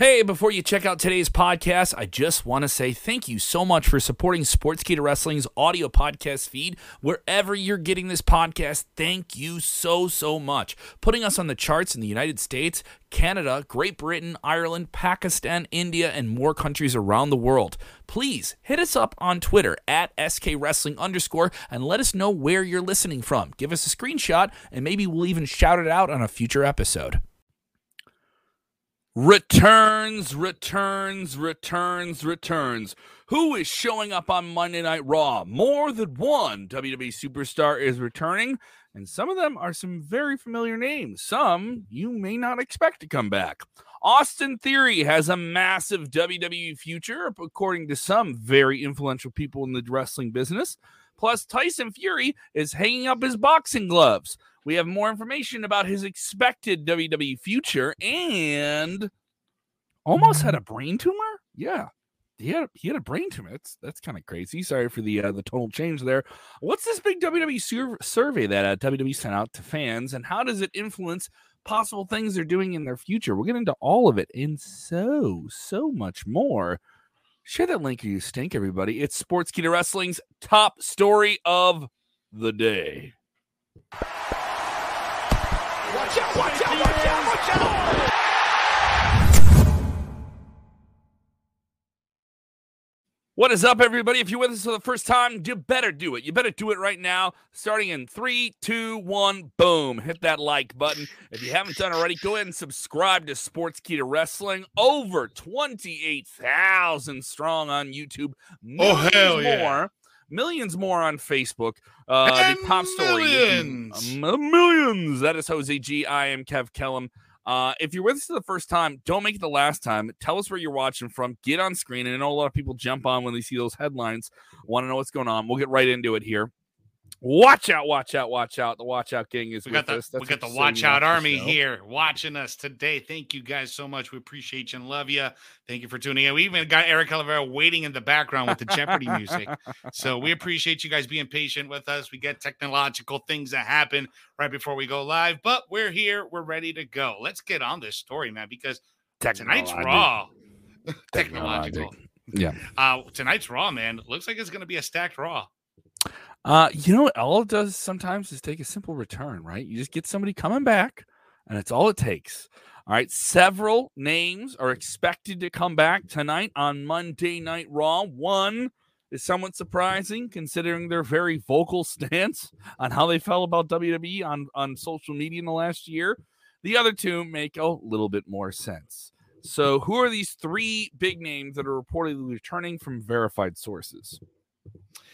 Hey, before you check out today's podcast, I just want to say thank you so much for supporting Sportskeeda Wrestling's audio podcast feed. Wherever you're getting this podcast, thank you so, so much. Putting us on the charts in the United States, Canada, Great Britain, Ireland, Pakistan, India, and more countries around the world. Please hit us up on Twitter at SK Wrestling underscore and let us know where you're listening from. Give us a screenshot, and maybe we'll even shout it out on a future episode. Returns, returns, returns, returns. Who is showing up on Monday Night Raw? More than one WWE superstar is returning, and some of them are some very familiar names. Some you may not expect to come back. Austin Theory has a massive WWE future, according to some very influential people in the wrestling business. Plus, Tyson Fury is hanging up his boxing gloves. We have more information about his expected WWE future and Omos had a brain tumor. Yeah. He had, he had a brain tumor. That's that's kind of crazy. Sorry for the uh, the total change there. What's this big WWE sur- survey that uh, WWE sent out to fans, and how does it influence possible things they're doing in their future? We'll get into all of it and so so much more. Share that link or you stink, everybody. It's Sportskeeda Wrestling's top story of the day. Watch out, watch out, watch out, watch out! What is up, everybody? If you're with us for the first time, you better do it. You better do it right now. Starting in three, two, one, boom. Hit that like button. If you haven't done already, go ahead and subscribe to sports Sportskeeda Wrestling. Over 28,000 strong on YouTube. Oh, Millions oh, hell yeah. more. Millions more on Facebook. Uh, the top story. Millions. millions. That is Jose G. I am Kev Kellum. Uh, if you're with us for the first time, don't make it the last time. Tell us where you're watching from. Get on screen. And I know a lot of people jump on when they see those headlines, want to know what's going on. We'll get right into it here. Watch out, watch out, watch out. The watch out gang is we got the, We got the watch out army here watching us today. Thank you guys so much. We appreciate you and love you. Thank you for tuning in. We even got Eric Oliveira waiting in the background with the Jeopardy music. So we appreciate you guys being patient with us. We get technological things that happen right before we go live, but we're here. We're ready to go. Let's get on this story, man, because tonight's Raw. Technological. Yeah. Uh, tonight's Raw, man, looks like it's going to be a stacked Raw. Uh, you know, what all it does sometimes is take a simple return, right? You just get somebody coming back, and it's all it takes. All right, several names are expected to come back tonight on Monday Night Raw. One is somewhat surprising considering their very vocal stance on how they felt about WWE on, on social media in the last year. The other two make a little bit more sense. So, who are these three big names that are reportedly returning from verified sources?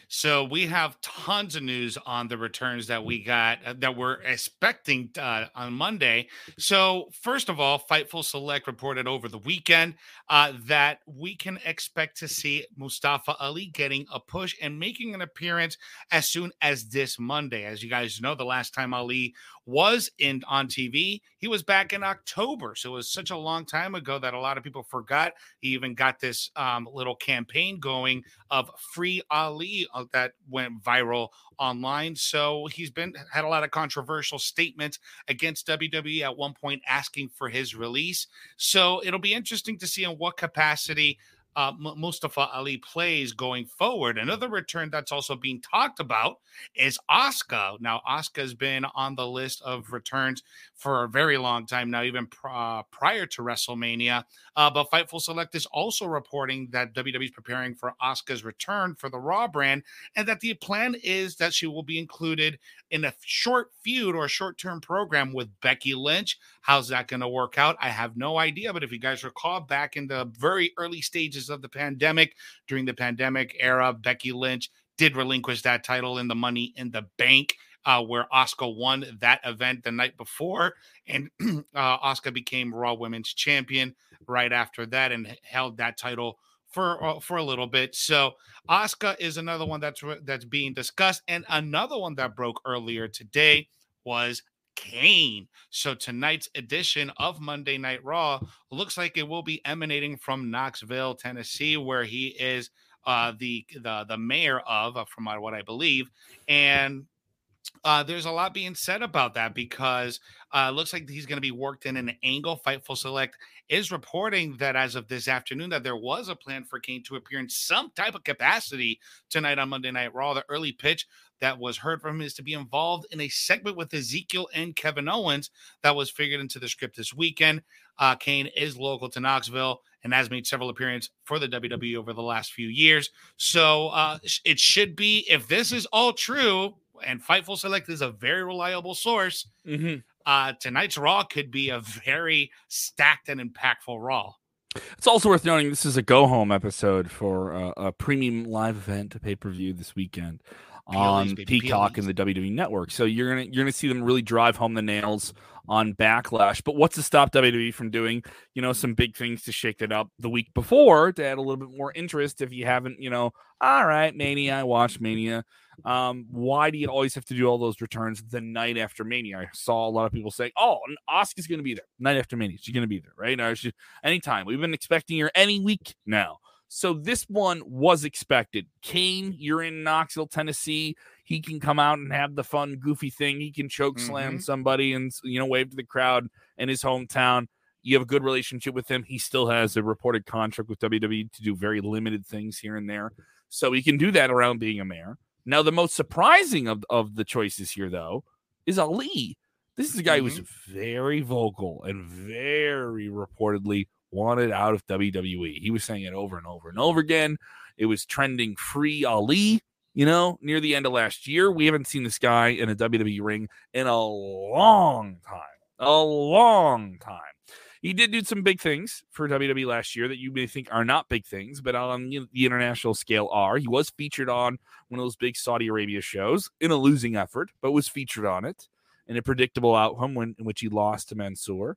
So we have tons of news on the returns that we got uh, that we're expecting uh, on Monday. So first of all, Fightful Select reported over the weekend uh, that we can expect to see Mustafa Ali getting a push and making an appearance as soon as this Monday. As you guys know, the last time Ali was in on TV. He was back in October, so it was such a long time ago that a lot of people forgot. He even got this um, little campaign going of free Ali uh, that went viral online. So he's been had a lot of controversial statements against WWE at one point, asking for his release. So it'll be interesting to see in what capacity uh, Mustafa Ali plays going forward. Another return that's also being talked about is Asuka. Now, Asuka has been on the list of returns for a very long time now, even pr- uh, prior to WrestleMania. Uh, but Fightful Select is also reporting that WWE is preparing for Asuka's return for the Raw brand, and that the plan is that she will be included in a short feud or short term program with Becky Lynch. How's that going to work out? I have no idea. But if you guys recall, back in the very early stages of the pandemic, during the pandemic era, Becky Lynch did relinquish that title in the Money in the Bank. Uh, where Asuka won that event the night before, and uh, Asuka became Raw Women's Champion right after that, and held that title for uh, for a little bit. So Asuka is another one that's that's being discussed, and another one that broke earlier today was Kane. So tonight's edition of Monday Night Raw looks like it will be emanating from Knoxville, Tennessee, where he is uh, the the the mayor of, uh, from what I believe, and uh, there's a lot being said about that because uh, looks like he's going to be worked in an angle. Fightful Select is reporting that as of this afternoon that there was a plan for Kane to appear in some type of capacity tonight on Monday Night Raw. The early pitch that was heard from him is to be involved in a segment with Ezekiel and Kevin Owens that was figured into the script this weekend. Uh, Kane is local to Knoxville and has made several appearances for the WWE over the last few years. So uh, it should be, if this is all true, and Fightful Select is a very reliable source. Mm-hmm. Uh, tonight's Raw could be a very stacked and impactful Raw. It's also worth noting this is a go home episode for uh, a premium live event pay per view this weekend on Peacock and the WWE Network. So you're gonna you're gonna see them really drive home the nails on Backlash. But what's to stop WWE from doing you know some big things to shake it up the week before to add a little bit more interest? If you haven't, you know, all right, Mania, I watched Mania. Um, why do you always have to do all those returns the night after Mania? I saw a lot of people saying, "Oh, Asuka's going to be there night after Mania. She's going to be there, right? Now, she, anytime. We've been expecting her any week now." So this one was expected. Kane, you're in Knoxville, Tennessee. He can come out and have the fun, goofy thing. He can choke slam mm-hmm. somebody and you know wave to the crowd in his hometown. You have a good relationship with him. He still has a reported contract with WWE to do very limited things here and there, so he can do that around being a mayor. Now, the most surprising of, of the choices here, though, is Ali. This is a guy mm-hmm. who's very vocal and very reportedly wanted out of WWE. He was saying it over and over and over again. It was trending free Ali, you know, near the end of last year. We haven't seen this guy in a WWE ring in a long time. A long time. He did do some big things for WWE last year that you may think are not big things, but on the international scale are. He was featured on one of those big Saudi Arabia shows in a losing effort, but was featured on it in a predictable outcome when, in which he lost to Mansoor.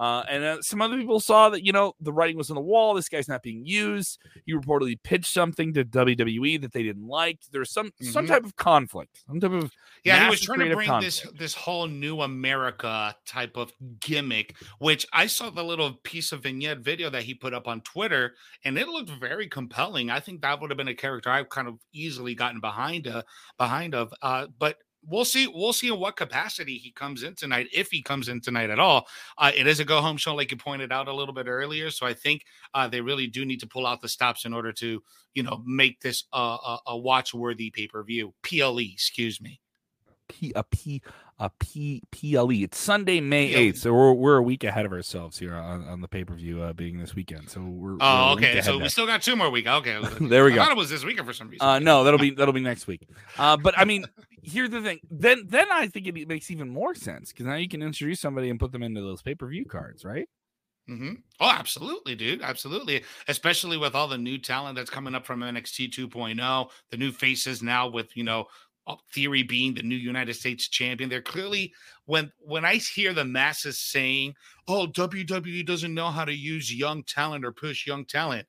Uh, and uh, some other people saw that, you know, the writing was on the wall. This guy's not being used. He reportedly pitched something to WWE that they didn't like. There's some mm-hmm. some type of conflict, some type of yeah. He was trying to bring conflict. this this whole new America type of gimmick, which I saw the little piece of vignette video that he put up on Twitter, and it looked very compelling. I think that would have been a character I've kind of easily gotten behind uh, behind of. Uh, but we'll see. We'll see in what capacity he comes in tonight, if he comes in tonight at all. Uh, it is a go home show, like you pointed out a little bit earlier. So I think uh, they really do need to pull out the stops in order to, you know, make this uh, a, a watch worthy pay per view. PLE, excuse me. P a P a P PLE. It's Sunday, May eighth, so we're we're a week ahead of ourselves here on, on the pay per view uh, being this weekend. So we're oh we're okay. So we still got two more weeks. Okay, there we go. I thought it was this weekend for some reason. Uh, no, that'll be that'll be next week. Uh, but I mean, here's the thing. Then then I think it makes even more sense because now you can introduce somebody and put them into those pay per view cards, right? Mm-hmm. Oh, absolutely, dude. Absolutely. Especially with all the new talent that's coming up from NXT 2.0, the new faces now with, you know, Uh, theory being the new United States champion. They're clearly when when I hear the masses saying, "Oh, WWE doesn't know how to use young talent or push young talent."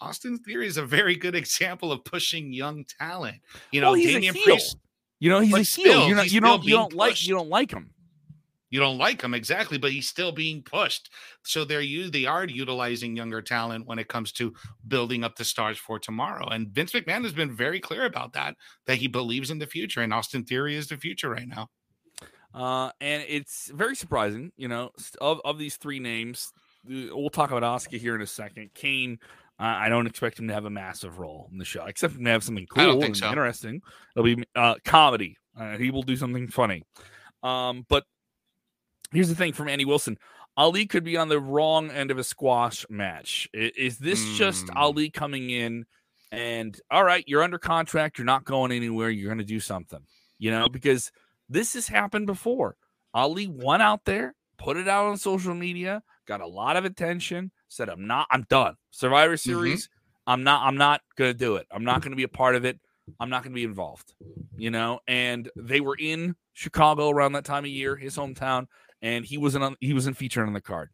Austin Theory is a very good example of pushing young talent. You know, well, Damian Priest. You know, he's a heel. you know, you don't you don't like you don't like him you don't like him exactly, but he's still being pushed. So they're you they are utilizing younger talent when it comes to building up the stars for tomorrow. And Vince McMahon has been very clear about that, that he believes in the future, and Austin Theory is the future right now. Uh, and it's very surprising, you know, of, of these three names. We'll talk about Asuka here in a second. Kane, uh, I don't expect him to have a massive role in the show, except him to have something cool and so. interesting. It'll be uh, comedy. Uh, he will do something funny. Um, but Here's the thing from Andy Wilson. Ali could be on the wrong end of a squash match. Is this mm. just hmm. Ali coming in and all right, you're under contract, you're not going anywhere, you're going to do something, you know, because this has happened before. Ali went out there, put it out on social media, got a lot of attention, said, I'm not, I'm done. Survivor mm-hmm. Series, mm-hmm. I'm not, I'm not going to do it. I'm not going to be a part of it. I'm not going to be involved, you know. And they were in Chicago around that time of year, his hometown, and he wasn't on, he wasn't featured on the card.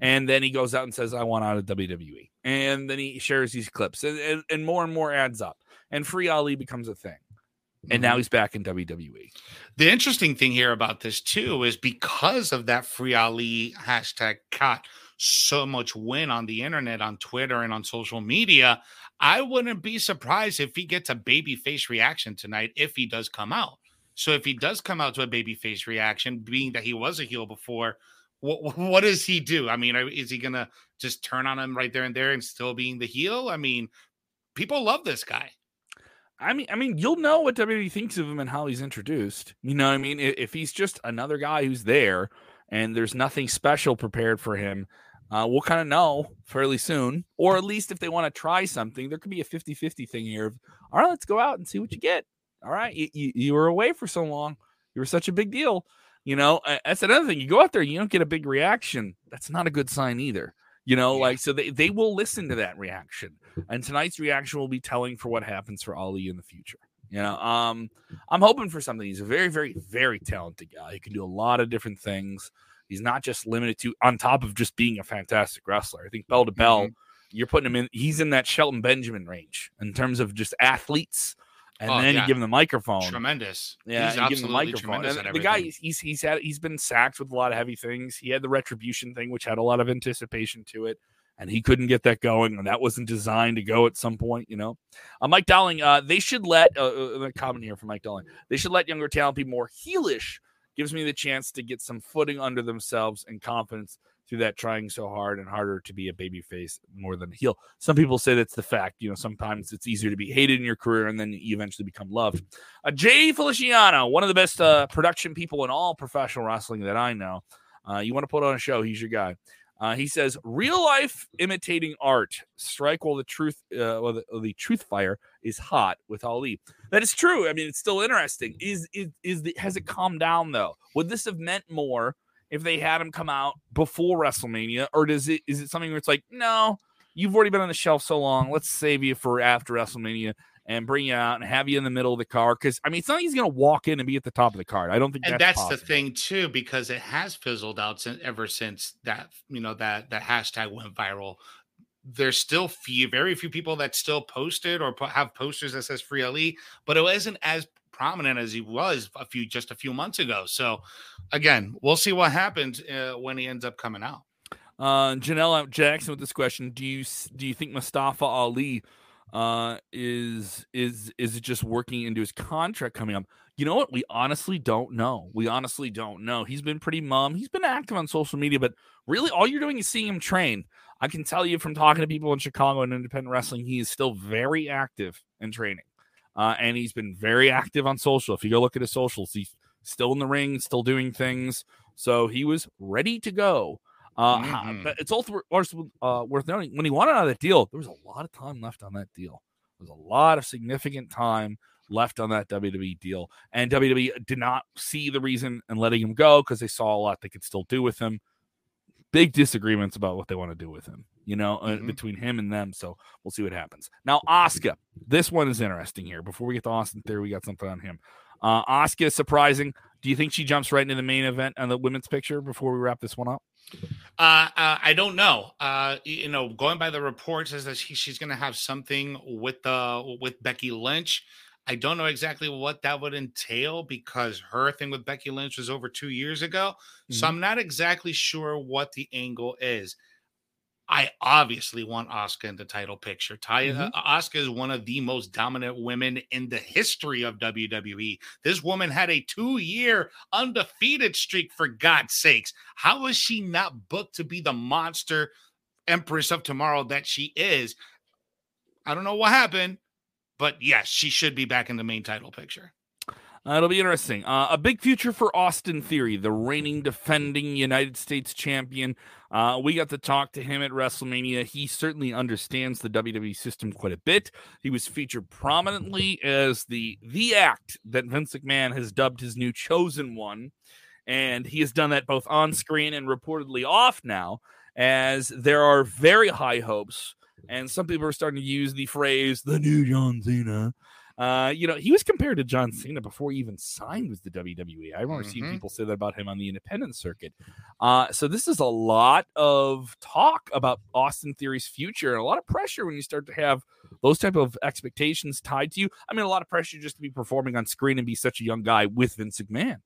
And then he goes out and says, "I want out of WWE," and then he shares these clips, and, and, and more and more adds up, and Free Ali becomes a thing. And now mm-hmm. he's back in WWE. The interesting thing here about this too is because of that Free Ali hashtag caught so much win on the internet, on Twitter, and on social media. I wouldn't be surprised if he gets a baby face reaction tonight if he does come out. So if he does come out to a baby face reaction, being that he was a heel before, what what does he do? I mean, is he gonna just turn on him right there and there and still being the heel? I mean, people love this guy. I mean, I mean, you'll know what WWE thinks of him and how he's introduced. You know, what I mean, if he's just another guy who's there and there's nothing special prepared for him, uh, we'll kind of know fairly soon. Or at least if they want to try something, there could be a 50 50 thing here. All right, let's go out and see what you get. All right, you, you, you were away for so long. You were such a big deal. You know, that's another thing. You go out there, you don't get a big reaction. That's not a good sign either. You know, yeah. like so they, they will listen to that reaction. And tonight's reaction will be telling for what happens for Ali in the future. You know, um, I'm hoping for something. He's a very, very, very talented guy. He can do a lot of different things. He's not just limited to on top of just being a fantastic wrestler. I think bell to bell, mm-hmm. you're putting him in. He's in that Shelton Benjamin range in terms of just athletes. And oh, then yeah. you give him the microphone. Tremendous. Yeah, he's you give him the microphone. the guy, he's he's had he's been sacked with a lot of heavy things. He had the retribution thing, which had a lot of anticipation to it and he couldn't get that going, and that wasn't designed to go at some point, you know. Uh, Mike Dowling, uh, they should let uh, uh a comment here from Mike Dowling. They should let younger talent be more heelish gives me the chance to get some footing under themselves and confidence through that trying so hard and harder to be a baby face more than a heel. Some people say that's the fact. You know, sometimes it's easier to be hated in your career and then you eventually become loved. Uh, Jay Feliciano, one of the best uh, production people in all professional wrestling that I know. Uh, you want to put on a show, he's your guy. Uh, he says, "Real life imitating art. Strike while the truth, uh, while the, the, truth fire is hot with Ali. That is true. I mean, it's still interesting. Is is is the, has it calmed down though? Would this have meant more if they had him come out before WrestleMania, or does it is it something where it's like, no, you've already been on the shelf so long. Let's save you for after WrestleMania and bring you out and have you in the middle of the car because I mean it's not like he's going to walk in and be at the top of the card. I don't think and that's, that's the thing too because it has fizzled out since, ever since that you know that that hashtag went viral. There's still few, very few people that still posted or have posters that says Free Ali, but it wasn't as prominent as he was a few just a few months ago. So again, we'll see what happens uh, when he ends up coming out. Uh, Janelle Jackson with this question: Do you do you think Mustafa Ali? uh, is is is just working into his contract coming up? You know what? We honestly don't know. We honestly don't know. He's been pretty mum. He's been active on social media, but really, all you're doing is seeing him train. I can tell you from talking to people in Chicago and independent wrestling, he is still very active in training, uh, and he's been very active on social. If you go look at his socials, he's still in the ring, still doing things. So he was ready to go. Uh, mm-hmm. But it's also worth, uh, worth noting when he wanted out of that deal, there was a lot of time left on that deal. There was a lot of significant time left on that WWE deal, and WWE did not see the reason in letting him go because they saw a lot they could still do with him. Big disagreements about what they want to do with him, you know, uh, mm-hmm. between him and them. So we'll see what happens. Now, Asuka, this one is interesting here. Before we get to Austin Theory, we got something on him. Uh, Asuka is surprising. Do you think she jumps right into the main event on the women's picture before we wrap this one up? Uh, uh, I don't know. Uh, you know, going by the reports, is that she, she's going to have something with the with Becky Lynch. I don't know exactly what that would entail because her thing with Becky Lynch was over two years ago. Mm-hmm. So I'm not exactly sure what the angle is. I obviously want Asuka in the title picture. Ty, mm-hmm. uh, Asuka is one of the most dominant women in the history of WWE. This woman had a two year undefeated streak, for God's sakes. How is she not booked to be the monster Empress of Tomorrow that she is? I don't know what happened, but yes, she should be back in the main title picture. Uh, it'll be interesting. Uh, a big future for Austin Theory, the reigning defending United States champion. Uh, we got to talk to him at WrestleMania. He certainly understands the WWE system quite a bit. He was featured prominently as the the act that Vince McMahon has dubbed his new chosen one, and he has done that both on screen and reportedly off now. As there are very high hopes, and some people are starting to use the phrase "the new John Cena." Uh, you know, he was compared to John Cena before he even signed with the WWE. I remember Mhm. seeing people say that about him on the independent circuit. Uh, so this is a lot of talk about Austin Theory's future and a lot of pressure when you start to have those type of expectations tied to you. I mean, a lot of pressure just to be performing on screen and be such a young guy with Vince McMahon.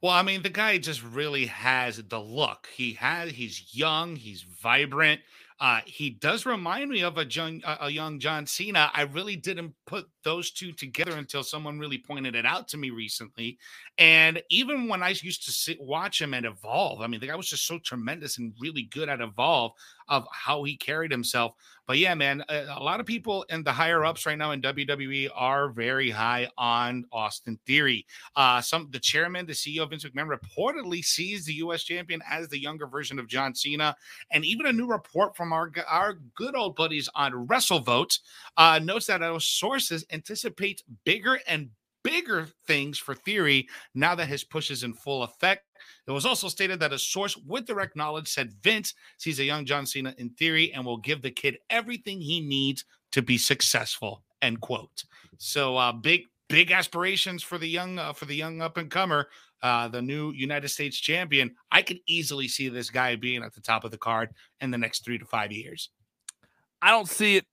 Well, I mean, the guy just really has the look. He has he's young, he's vibrant. Uh, he does remind me of a young, a young John Cena. I really didn't put those two together until someone really pointed it out to me recently. And even when I used to sit, watch him and evolve, I mean, the guy was just so tremendous and really good at evolve of how he carried himself. But yeah, man, a, a lot of people in the higher ups right now in WWE are very high on Austin Theory. Uh, some the chairman, the CEO Vince McMahon, reportedly sees the U.S. champion as the younger version of John Cena, and even a new report from our our good old buddies on WrestleVote uh, notes that our sources anticipate bigger and bigger things for Theory now that his push is in full effect. It was also stated that a source with direct knowledge said Vince sees a young John Cena in Theory and will give the kid everything he needs to be successful. End quote. So uh, big big aspirations for the young uh, for the young up and comer, uh, the new United States champion. I could easily see this guy being at the top of the card in the next three to five years. I don't see it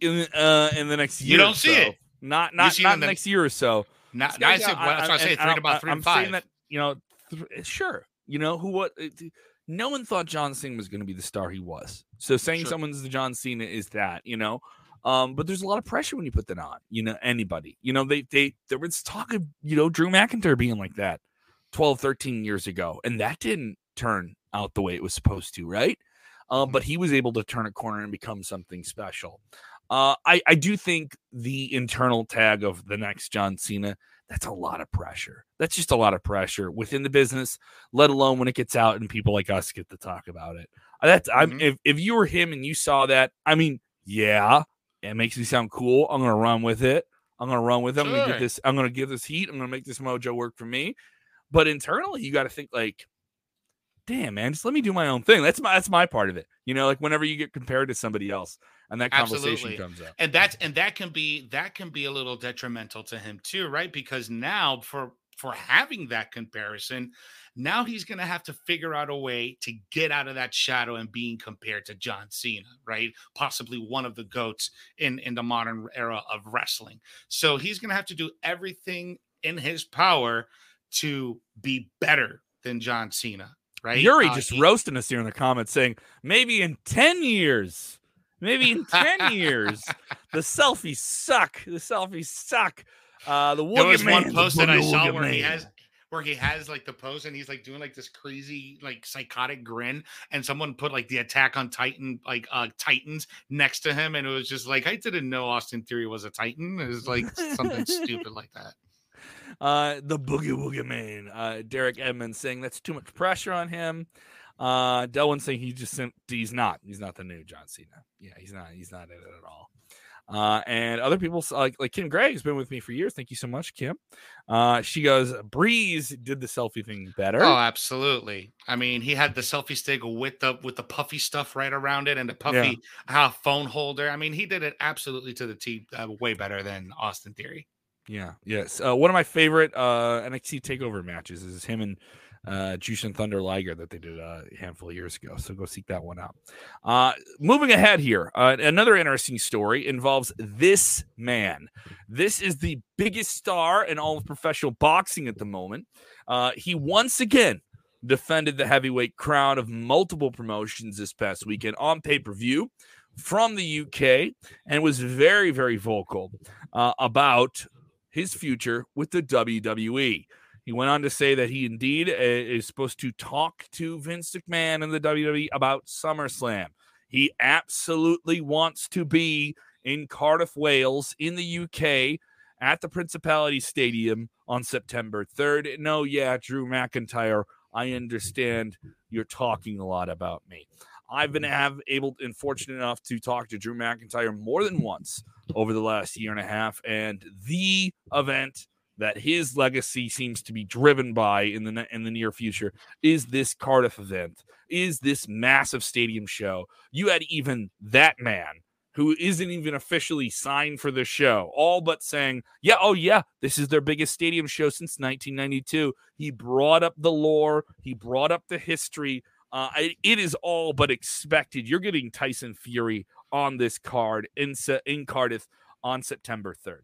in uh in the next year. You don't see so. it? Not not not the- next year or so. Not, I said, well, that's why I say and three to I'm- about three I'm and five. that you know, th- sure. You know who? What? it- No one thought John Cena was going to be the star he was. So saying Sure. someone's the John Cena is that you know. Um, but there's a lot of pressure when you put that on. You know, anybody. You know, they they there was talk of you know Drew McIntyre being like that 12, 13 years ago, and that didn't turn out the way it was supposed to, right? Uh, but he was able to turn a corner and become something special. Uh, I, I do think the internal tag of the next John Cena, that's a lot of pressure. That's just a lot of pressure within the business, let alone when it gets out and people like us get to talk about it. Uh, That's I'm Mhm. if, if you were him and you saw that, I mean, yeah, it makes me sound cool. I'm gonna run with it. I'm gonna run with it. I'm gonna get this, I'm gonna give this heat, I'm gonna make this mojo work for me. But internally, you got to think like, damn, man, just let me do my own thing. That's my that's my part of it. You know, like whenever you get compared to somebody else and that conversation Absolutely. comes up. and that's and that can be that can be a little detrimental to him too right because now for for having that comparison now he's going to have to figure out a way to get out of that shadow and being compared to John Cena right possibly one of the goats in in the modern era of wrestling so he's going to have to do everything in his power to be better than John Cena right Yuri Uh, just he- roasting us here in the comments saying maybe in 10 years, maybe in 10 years, the selfies suck. The selfies suck. Uh, the There was Woogie one post that I saw where he has where he has like the pose and he's like doing like this crazy like psychotic grin and someone put like the attack on titan like uh titans next to him and it was just like i didn't know austin theory was a titan it was like something stupid like that Uh, the Boogie Woogie Man. Uh, Derek Edmonds saying that's too much pressure on him. Uh, Delwyn saying he just he's not he's not the new John Cena. Yeah, he's not he's not in it at all. Uh, and other people like like Kim Gregg has been with me for years. Thank you so much, Kim. Uh, she goes Breeze did the selfie thing better. oh absolutely i mean he had the selfie stick with the with the puffy stuff right around it and the puffy uh, phone holder i mean he did it absolutely to the t uh, way better than austin theory Yeah, yes. Uh, one of my favorite uh, NXT Takeover matches is him and uh, Jushin Thunder Liger that they did uh, a handful of years ago. So go seek that one out. Uh, moving ahead here, uh, another interesting story involves this man. This is the biggest star in all of professional boxing at the moment. Uh, he once again defended the heavyweight crown of multiple promotions this past weekend on pay per view from the UK and was very, very vocal uh, about his future with the WWE. He went on to say that he indeed uh, is supposed to talk to Vince McMahon and the WWE about SummerSlam. He absolutely wants to be in Cardiff, Wales, in the UK at the Principality Stadium on September 3rd. No, yeah, Drew McIntyre, I understand you're talking a lot about me. I've been have able and fortunate enough to talk to Drew McIntyre more than once over the last year and a half, and the event that his legacy seems to be driven by in the in the near future is this Cardiff event, is this massive stadium show. You had even that man who isn't even officially signed for the show, all but saying, Yeah, oh, yeah, this is their biggest stadium show since 1992. He brought up the lore, he brought up the history. Uh, it is all but expected. You're getting Tyson Fury on this card in, in Cardiff on September 3rd.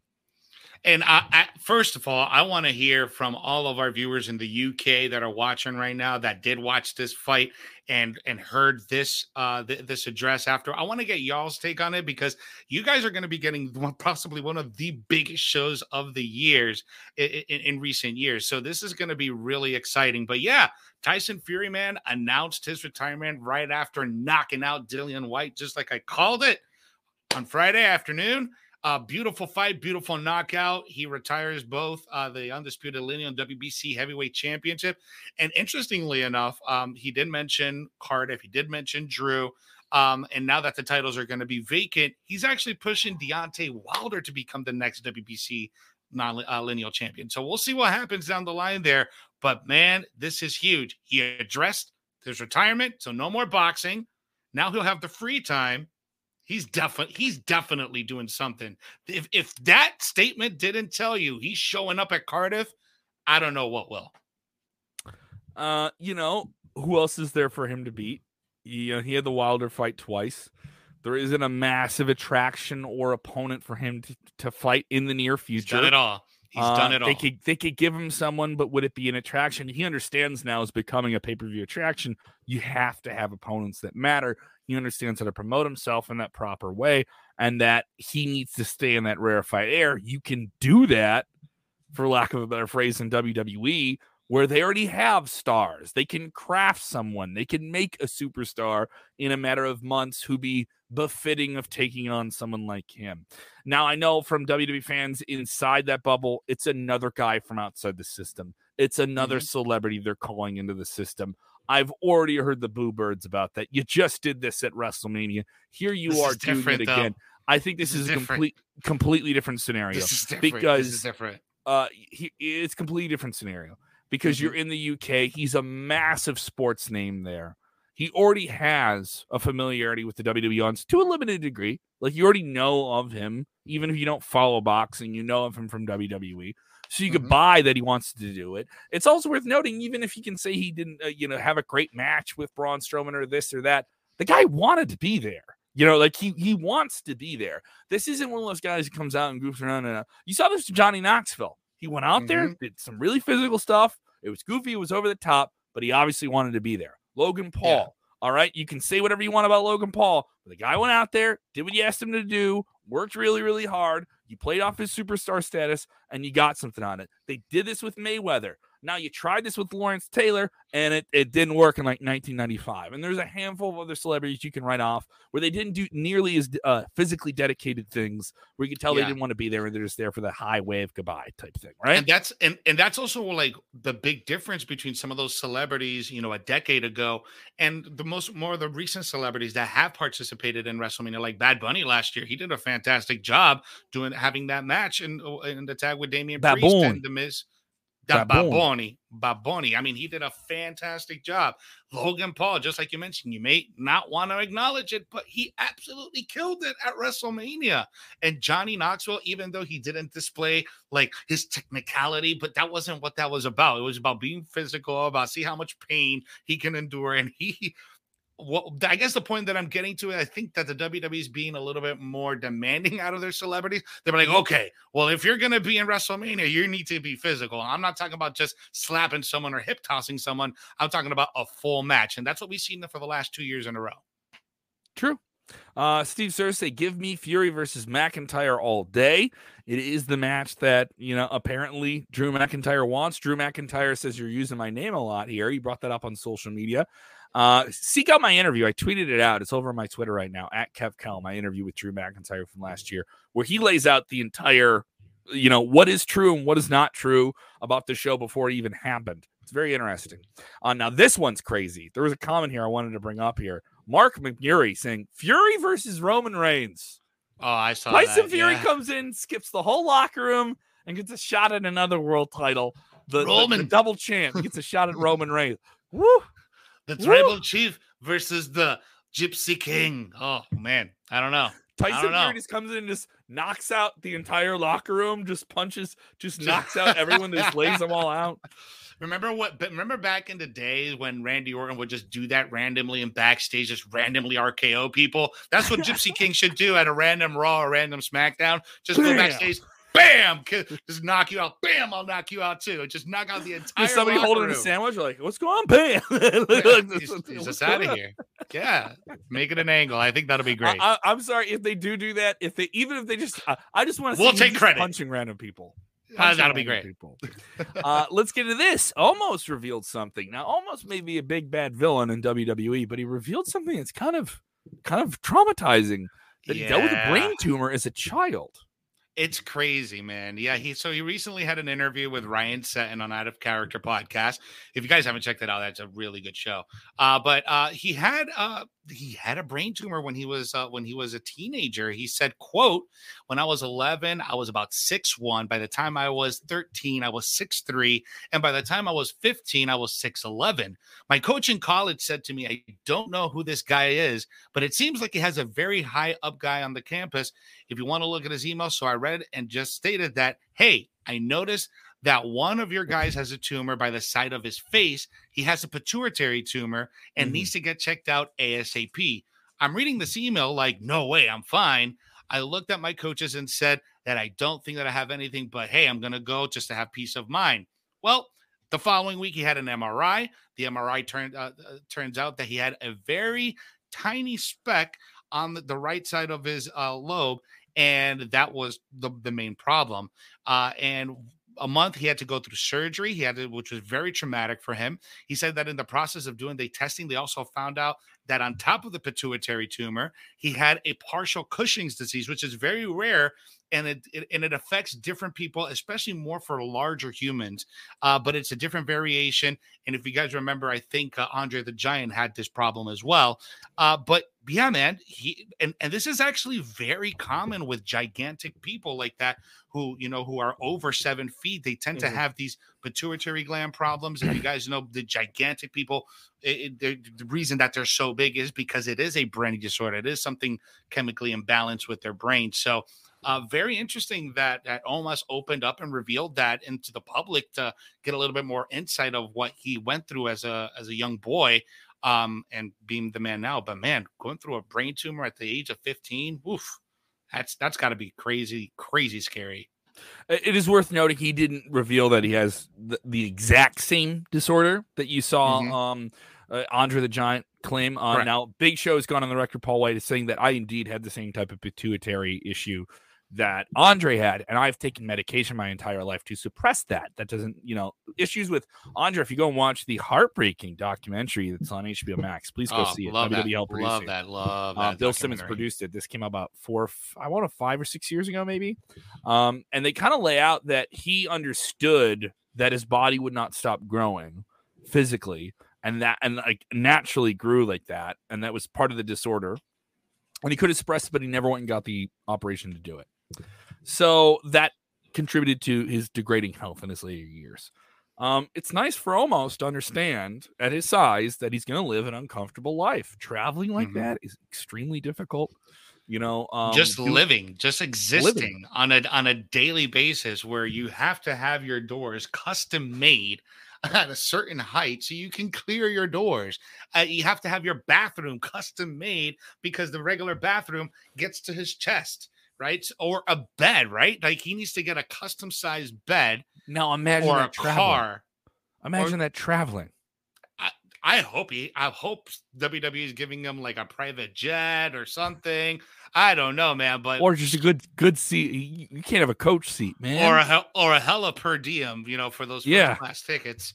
And I, I, first of all, I want to hear from all of our viewers in the UK that are watching right now that did watch this fight and and heard this uh th- this address after. I want to get y'all's take on it because you guys are going to be getting one, possibly one of the biggest shows of the years in, in, in recent years. So this is going to be really exciting. But yeah, Tyson Fury man announced his retirement right after knocking out Dillian Whyte just like I called it on Friday afternoon. Uh, beautiful fight, beautiful knockout. He retires both uh, the undisputed lineal WBC heavyweight championship. And interestingly enough, um, he did mention Cardiff. He did mention Drew. Um, and now that the titles are going to be vacant, he's actually pushing Deontay Wilder to become the next WBC non-lineal uh, champion. So we'll see what happens down the line there. But man, this is huge. He addressed his retirement, so no more boxing. Now he'll have the free time He's definitely he's definitely doing something. If if that statement didn't tell you he's showing up at Cardiff, I don't know what will. Uh, you know, who else is there for him to beat? You know, he had the Wilder fight twice. There isn't a massive attraction or opponent for him to, to fight in the near future. He's done it all. He's uh, done it all. They could they could give him someone, but would it be an attraction? He understands now is becoming a pay per view attraction. You have to have opponents that matter. He understands how to promote himself in that proper way and that he needs to stay in that rarefied air. You can do that, for lack of a better phrase, in WWE, where they already have stars. They can craft someone, they can make a superstar in a matter of months who be befitting of taking on someone like him. Now, I know from WWE fans inside that bubble, it's another guy from outside the system. It's another mm-hmm. celebrity they're calling into the system. I've already heard the boo birds about that. You just did this at WrestleMania. Here you this are doing it again. Though. I think this, this is, is, a complete, completely different scenario. This is different. Because this is different. Uh, he, it's completely different scenario because mm-hmm. you're in the UK. He's a massive sports name there. He already has a familiarity with the WWE on to a limited degree. Like you already know of him, even if you don't follow boxing, you know of him from WWE so you could mm-hmm. buy that he wants to do it. It's also worth noting, even if you can say he didn't, uh, you know, have a great match with Braun Strowman or this or that, the guy wanted to be there. You know, like he he wants to be there. This isn't one of those guys who comes out and goofs around. And uh, you saw this to Johnny Knoxville. He went out mm-hmm. there, did some really physical stuff. It was goofy. It was over the top, but he obviously wanted to be there. Logan Paul. Yeah. All right, you can say whatever you want about Logan Paul, but the guy went out there, did what you asked him to do, worked really, really hard, you played off his superstar status and you got something on it. They did this with Mayweather. Now you tried this with Lawrence Taylor and it, it didn't work in like 1995. And there's a handful of other celebrities you can write off where they didn't do nearly as uh, physically dedicated things where you can tell yeah. they didn't want to be there and they're just there for the high wave goodbye type thing, right? And that's and and that's also like the big difference between some of those celebrities, you know, a decade ago and the most more of the recent celebrities that have participated in WrestleMania, like Bad Bunny last year. He did a fantastic job doing having that match in in the tag with Damian Priest and the Miz. Baboni. Baboni. I mean, he did a fantastic job. Logan Paul, just like you mentioned, you may not want to acknowledge it, but he absolutely killed it at WrestleMania. And Johnny Knoxville, even though he didn't display like his technicality, but that wasn't what that was about. It was about being physical, about see how much pain he can endure. And he well, I guess the point that I'm getting to, I think that the WWE is being a little bit more demanding out of their celebrities. They're like, okay, well, if you're going to be in WrestleMania, you need to be physical. I'm not talking about just slapping someone or hip tossing someone. I'm talking about a full match. And that's what we've seen for the last two years in a row. True. Uh, Steve Cersei, give me Fury versus McIntyre all day. It is the match that, you know, apparently Drew McIntyre wants. Drew McIntyre says you're using my name a lot here. He brought that up on social media. Uh, seek out my interview. I tweeted it out. It's over on my Twitter right now at Kev Kell, my interview with Drew McIntyre from last year, where he lays out the entire, you know, what is true and what is not true about the show before it even happened. It's very interesting. Uh, now, this one's crazy. There was a comment here I wanted to bring up here. Mark McMurray saying Fury versus Roman Reigns. Oh, I saw Tyson that. Fury yeah. comes in, skips the whole locker room, and gets a shot at another world title. The, Roman. The, the double champ gets a shot at Roman Reigns. Woo! The tribal Woo! chief versus the gypsy king. Oh man, I don't know. Tyson Fury just comes in and just knocks out the entire locker room, just punches, just knocks out everyone, just lays them all out. Remember what? Remember back in the days when Randy Orton would just do that randomly and backstage, just randomly RKO people. That's what Gypsy King should do at a random Raw or random SmackDown. Just go backstage, bam, just knock you out. Bam, I'll knock you out too. Just knock out the entire. Is somebody holding room. a sandwich? Like, what's going on? Bam. yeah, he's, he's just out of here. Yeah, make it an angle. I think that'll be great. I, am sorry if they do do that. If they even if they just, uh, I just want to. We'll take credit. Punching random people. Uh, that'll be great. People. uh, let's get to this. Omos revealed something. Now, Omos may be a big bad villain in WWE, but he revealed something that's kind of, kind of traumatizing. That yeah. he dealt with a brain tumor as a child. It's crazy, man. Yeah, he so he recently had an interview with Ryan Satin on Out of Character podcast. If you guys haven't checked that out, that's a really good show. Uh, but uh, he had uh, he had a brain tumor when he was uh, when he was a teenager. He said, "quote When I was 11, I was about six one. By the time I was 13, I was six three, and by the time I was 15, I was six eleven. My coach in college said to me, "I don't know who this guy is, but it seems like he has a very high up guy on the campus. If you want to look at his email." So I read and just stated that, "Hey, I noticed." That one of your guys has a tumor by the side of his face. He has a pituitary tumor and mm-hmm. needs to get checked out ASAP. I'm reading this email like, no way, I'm fine. I looked at my coaches and said that I don't think that I have anything, but hey, I'm going to go just to have peace of mind. Well, the following week he had an MRI. The MRI turned uh, uh, turns out that he had a very tiny speck on the, the right side of his uh, lobe, and that was the, the main problem. Uh, and a month he had to go through surgery he had to, which was very traumatic for him. He said that in the process of doing the testing they also found out that on top of the pituitary tumor he had a partial cushing's disease which is very rare and it, it, and it affects different people, especially more for larger humans. Uh, but it's a different variation. And if you guys remember, I think uh, Andre the Giant had this problem as well. Uh, but yeah, man, he and and this is actually very common with gigantic people like that who you know who are over seven feet. They tend mm-hmm. to have these pituitary gland problems. And you guys know the gigantic people, it, it, the reason that they're so big is because it is a brain disorder. It is something chemically imbalanced with their brain. So uh, very interesting that that Omos opened up and revealed that into the public to get a little bit more insight of what he went through as a as a young boy um, and being the man now. But man, going through a brain tumor at the age of 15, oof, that's that's got to be crazy, crazy scary. It is worth noting he didn't reveal that he has the, the exact same disorder that you saw mm-hmm. um, uh, Andre the Giant claim on. Now, Big Show has gone on the record, Paul White is saying that I indeed had the same type of pituitary issue that Andre had, and I've taken medication my entire life to suppress that. That doesn't, you know, issues with Andre. If you go and watch the heartbreaking documentary that's on HBO Max, please go oh, see it. Love WWE that. Love that. Love uh, that. Bill Simmons produced it. This came out about four, I want to five or six years ago, maybe. Um, and they kind of lay out that he understood that his body would not stop growing physically, and that and like naturally grew like that, and that was part of the disorder. And he could express it, but he never went and got the operation to do it. So that contributed to his degrading health in his later years. Um, it's nice for Omos to understand at his size that he's going to live an uncomfortable life. Traveling like mm-hmm. that is extremely difficult. You know, um, just living, just existing living. on a on a daily basis, where you have to have your doors custom made at a certain height so you can clear your doors. Uh, you have to have your bathroom custom made because the regular bathroom gets to his chest right? Or a bed, right? Like he needs to get a custom sized bed. Now imagine or a traveling. car. Imagine or, that traveling. I, I hope he. I hope WWE is giving him like a private jet or something. I don't know, man, but or just a good good seat. You can't have a coach seat, man, or a or a hella per diem, you know, for those yeah class tickets.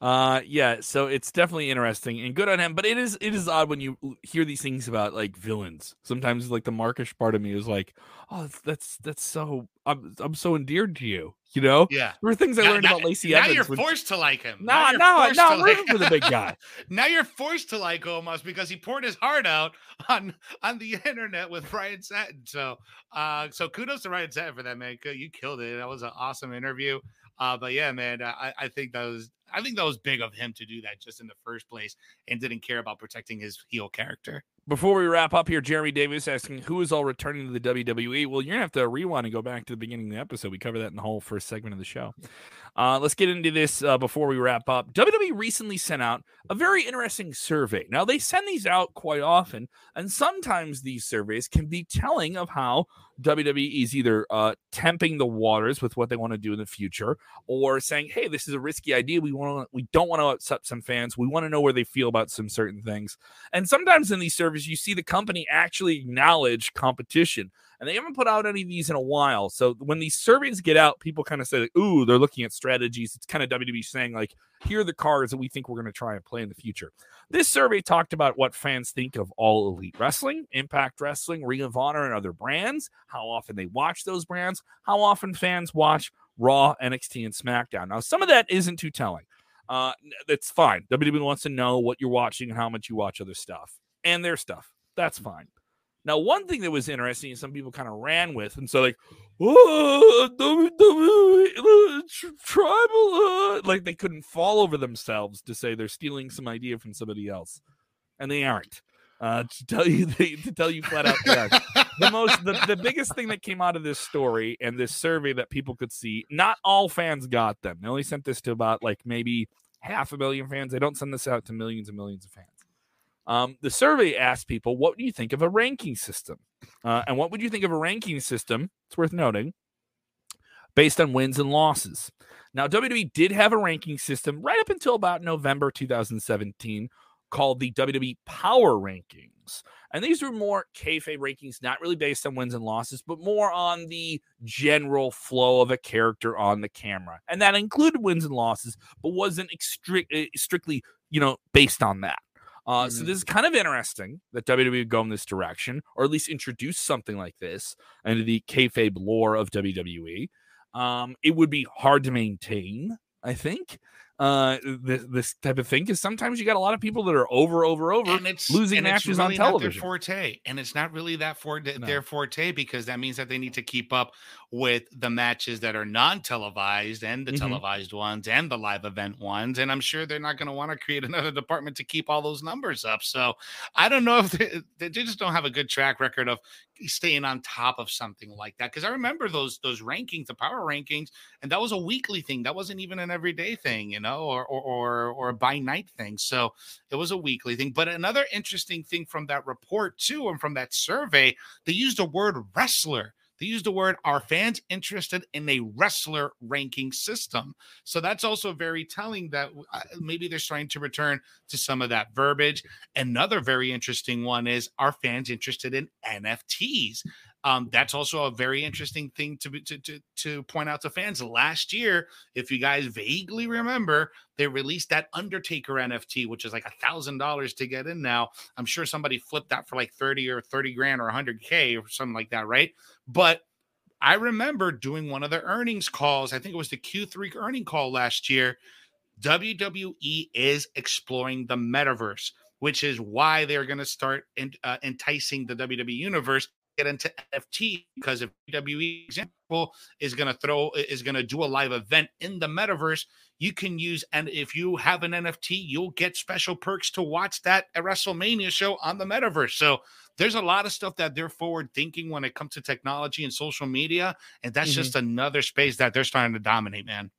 Uh, yeah. So it's definitely interesting and good on him. But it is it is odd when you hear these things about like villains. Sometimes like the Markish part of me is like, oh, that's that's, so I'm I'm so endeared to you. You know, yeah. There were things I now, learned now, about Lacey now Evans. Now you're forced to like him. No, no, no. I'm rooting for the big guy. now you're forced to like Omos because he poured his heart out on on the internet with Ryan Satin. So, uh, so kudos to Ryan Satin for that man. You killed it. That was an awesome interview. Uh, but yeah, man, I, I think that was I think that was big of him to do that just in the first place and didn't care about protecting his heel character. Before we wrap up here, Jeremy Davis asking who is all returning to the WWE. Well, you're gonna have to rewind and go back to the beginning of the episode. We cover that in the whole first segment of the show. Uh, let's get into this uh, before we wrap up. WWE recently sent out a very interesting survey. Now, they send these out quite often, and sometimes these surveys can be telling of how WWE is either uh, temping the waters with what they want to do in the future, or saying, "Hey, this is a risky idea. We want we don't want to upset some fans. We want to know where they feel about some certain things." And sometimes in these surveys, you see the company actually acknowledge competition and they haven't put out any of these in a while. So when these surveys get out, people kind of say, like, "Ooh, they're looking at strategies." It's kind of WWE saying, like, "Here are the cards that we think we're going to try and play in the future." This survey talked about what fans think of All Elite Wrestling, Impact Wrestling, Ring of Honor, and other brands. How often they watch those brands. How often fans watch Raw, NXT, and SmackDown. Now, some of that isn't too telling. Uh, that's fine. WWE wants to know what you're watching and how much you watch other stuff and their stuff. That's fine. Now, one thing that was interesting, some people kind of ran with, and so like, oh, WWE tribal, uh, like they couldn't fall over themselves to say they're stealing some idea from somebody else, and they aren't. Uh, to tell you, the, to tell you flat out, the most, the, the biggest thing that came out of this story and this survey that people could see, not all fans got them. They only sent this to about like maybe half a million fans. They don't send this out to millions and millions of fans. Um, the survey asked people, what do you think of a ranking system? Uh, and what would you think of a ranking system? It's worth noting, based on wins and losses. Now, WWE did have a ranking system right up until about November 2017 called the WWE Power Rankings. And these were more kayfabe rankings, not really based on wins and losses, but more on the general flow of a character on the camera. And that included wins and losses, but wasn't extri- eh, strictly, you know, based on that. Uh, mm-hmm. So this is kind of interesting that WWE would go in this direction, or at least introduce something like this into the kayfabe lore of WWE. Um, it would be hard to maintain, I think uh this, this type of thing because sometimes you got a lot of people that are over over over and it's losing and matches it's really on television forte and it's not really that for no. their forte because that means that they need to keep up with the matches that are non-televised and the mm-hmm. televised ones and the live event ones and i'm sure they're not going to want to create another department to keep all those numbers up so i don't know if they, they just don't have a good track record of staying on top of something like that because I remember those those rankings, the power rankings, and that was a weekly thing. That wasn't even an everyday thing, you know, or or or, or a by night thing. So it was a weekly thing. But another interesting thing from that report too, and from that survey, they used the word wrestler they used the word, are fans interested in a wrestler ranking system? So that's also very telling that maybe they're trying to return to some of that verbiage. Another very interesting one is, are fans interested in NFTs? Um, that's also a very interesting thing to, to, to to point out to fans. Last year, if you guys vaguely remember, they released that Undertaker NFT, which is like a thousand dollars to get in. Now, I'm sure somebody flipped that for like thirty or thirty grand or hundred k or something like that, right? But I remember doing one of the earnings calls. I think it was the Q3 earning call last year. WWE is exploring the metaverse, which is why they're going to start in, uh, enticing the WWE universe get into NFT because if WWE example is going to throw is going to do a live event in the metaverse, you can use and if you have an NFT, you'll get special perks to watch that WrestleMania show on the metaverse. So there's a lot of stuff that they're forward thinking when it comes to technology and social media, and that's mm-hmm. just another space that they're starting to dominate, man.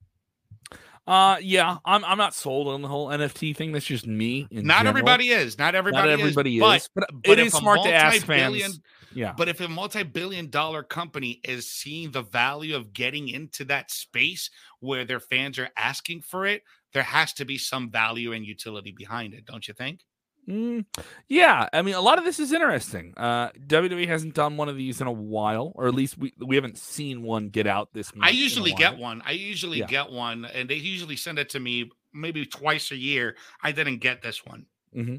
Uh yeah, I'm I'm not sold on the whole NFT thing. That's just me. Not general. everybody is. Not everybody. Not everybody is. is. But, but, but it is smart to ask fans. Yeah. But if a multi-billion dollar company is seeing the value of getting into that space where their fans are asking for it, there has to be some value and utility behind it, don't you think? Mm, yeah, I mean, a lot of this is interesting. Uh, WWE hasn't done one of these in a while, or at least we we haven't seen one get out this. I usually get one. I usually yeah. get one, and they usually send it to me maybe twice a year. I didn't get this one, mm-hmm.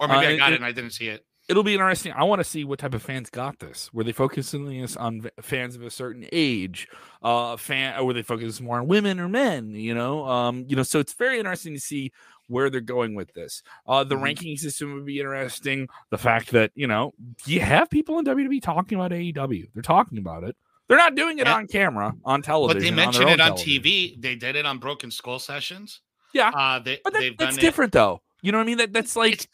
or maybe uh, I got it, it and I didn't see it it'll be interesting. I want to see what type of fans got this. Were they focusing this on fans of a certain age? Uh, fan, or were they focused more on women or men? You know, um, you know. So it's very interesting to see where they're going with this. Uh, the mm-hmm. ranking system would be interesting. The fact that you know you have people in WWE talking about AEW. They're talking about it. They're not doing it on camera on television. But they mentioned it on television. TV. They did it on Broken Skull sessions. Yeah, uh, they, but that, that's different, though. You know what I mean? That that's like. It's,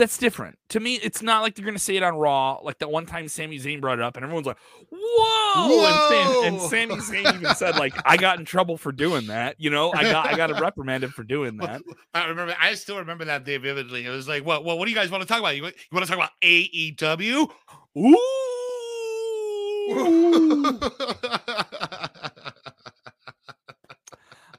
that's different to me. It's not like they're gonna say it on Raw, like that one time Sami Zayn brought it up, and everyone's like, "Whoa!" Whoa! And, Sam, and Sami Zayn even said, "Like I got in trouble for doing that. You know, I got I got a reprimanded for doing that." I remember. I still remember that day vividly. It was like, "What? What? What do you guys want to talk about? You, you want to talk about AEW?" Ooh.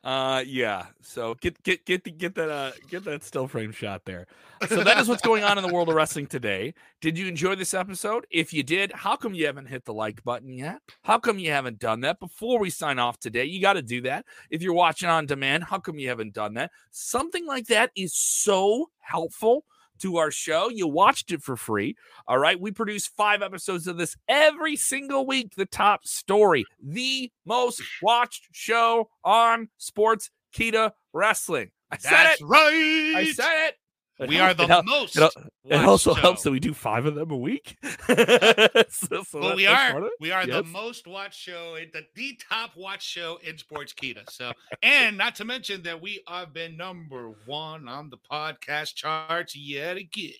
Uh, yeah. So get get get the, get that uh get that still frame shot there. So that is what's going on in the world of wrestling today. Did you enjoy this episode? If you did, how come you haven't hit the like button yet? How come you haven't done that before we sign off today? You got to do that. If you're watching on demand, how come you haven't done that? Something like that is so helpful to our show. You watched it for free. All right. We produce five episodes of this every single week. The top story, the most watched show on Sportskeeda Wrestling. I said That's it. right. I said it. We are the it most. it, it watched also helps that we do five of them a week. so, so Well, we are part of it. we are the most watched show, the, the top watch show in Sportskeeda. So, and not to mention that we have been number one on the podcast charts yet again.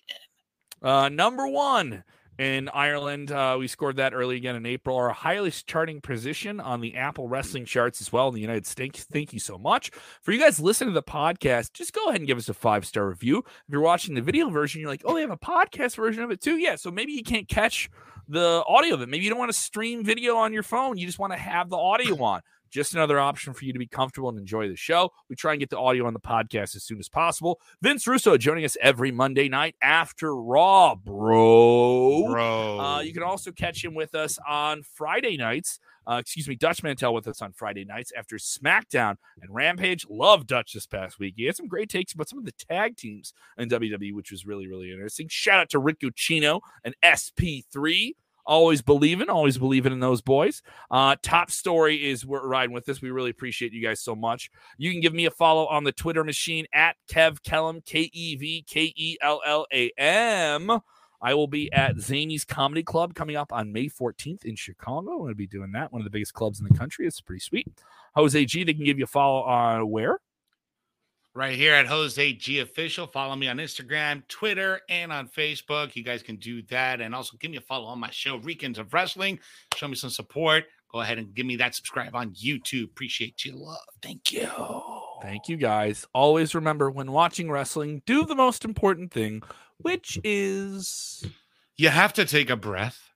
Uh, number one in Ireland. Uh, we scored that early again in April. Our highest charting position on the Apple Wrestling charts as well in the United States. Thank you so much. For you guys listening to the podcast, just go ahead and give us a five star review. If you're watching the video version, you're like, oh, they have a podcast version of it too. Yeah. So maybe you can't catch the audio of it. Maybe you don't want to stream video on your phone. You just want to have the audio on. Just another option for you to be comfortable and enjoy the show. We try and get the audio on the podcast as soon as possible. Vince Russo joining us every Monday night after Raw, bro. Bro. Uh, you can also catch him with us on Friday nights. Uh, excuse me, Dutch Mantell with us on Friday nights after SmackDown and Rampage. Love Dutch this past week. He had some great takes about some of the tag teams in WWE, which was really, really interesting. Shout out to Rick Ucchino and SP3. Always believing, always believing in those boys. Uh, top story is we're riding with this. We really appreciate you guys so much. You can give me a follow on the Twitter machine at Kev Kellam, K E V K E L L A M. I will be at Zanies Comedy Club coming up on May 14th in Chicago. I'm going to be doing that. One of the biggest clubs in the country. It's pretty sweet. Jose G, they can give you a follow on where? Right here at Jose G Official. Follow me on Instagram, Twitter, and on Facebook. You guys can do that. And also give me a follow on my show, Weekends of Wrestling. Show me some support. Go ahead and give me that subscribe on YouTube. Appreciate you, love. Thank you. Thank you guys. Always remember when watching wrestling, do the most important thing, which is You have to take a breath.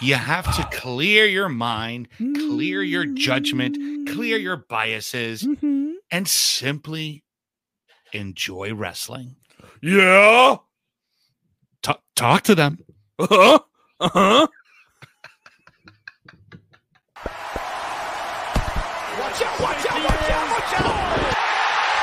You have to clear your mind, clear your judgment, clear your biases, Mhm. and simply enjoy wrestling. Yeah. Ta- talk to them. Uh-huh. Uh-huh. Watch out, Watch out, watch out, watch out!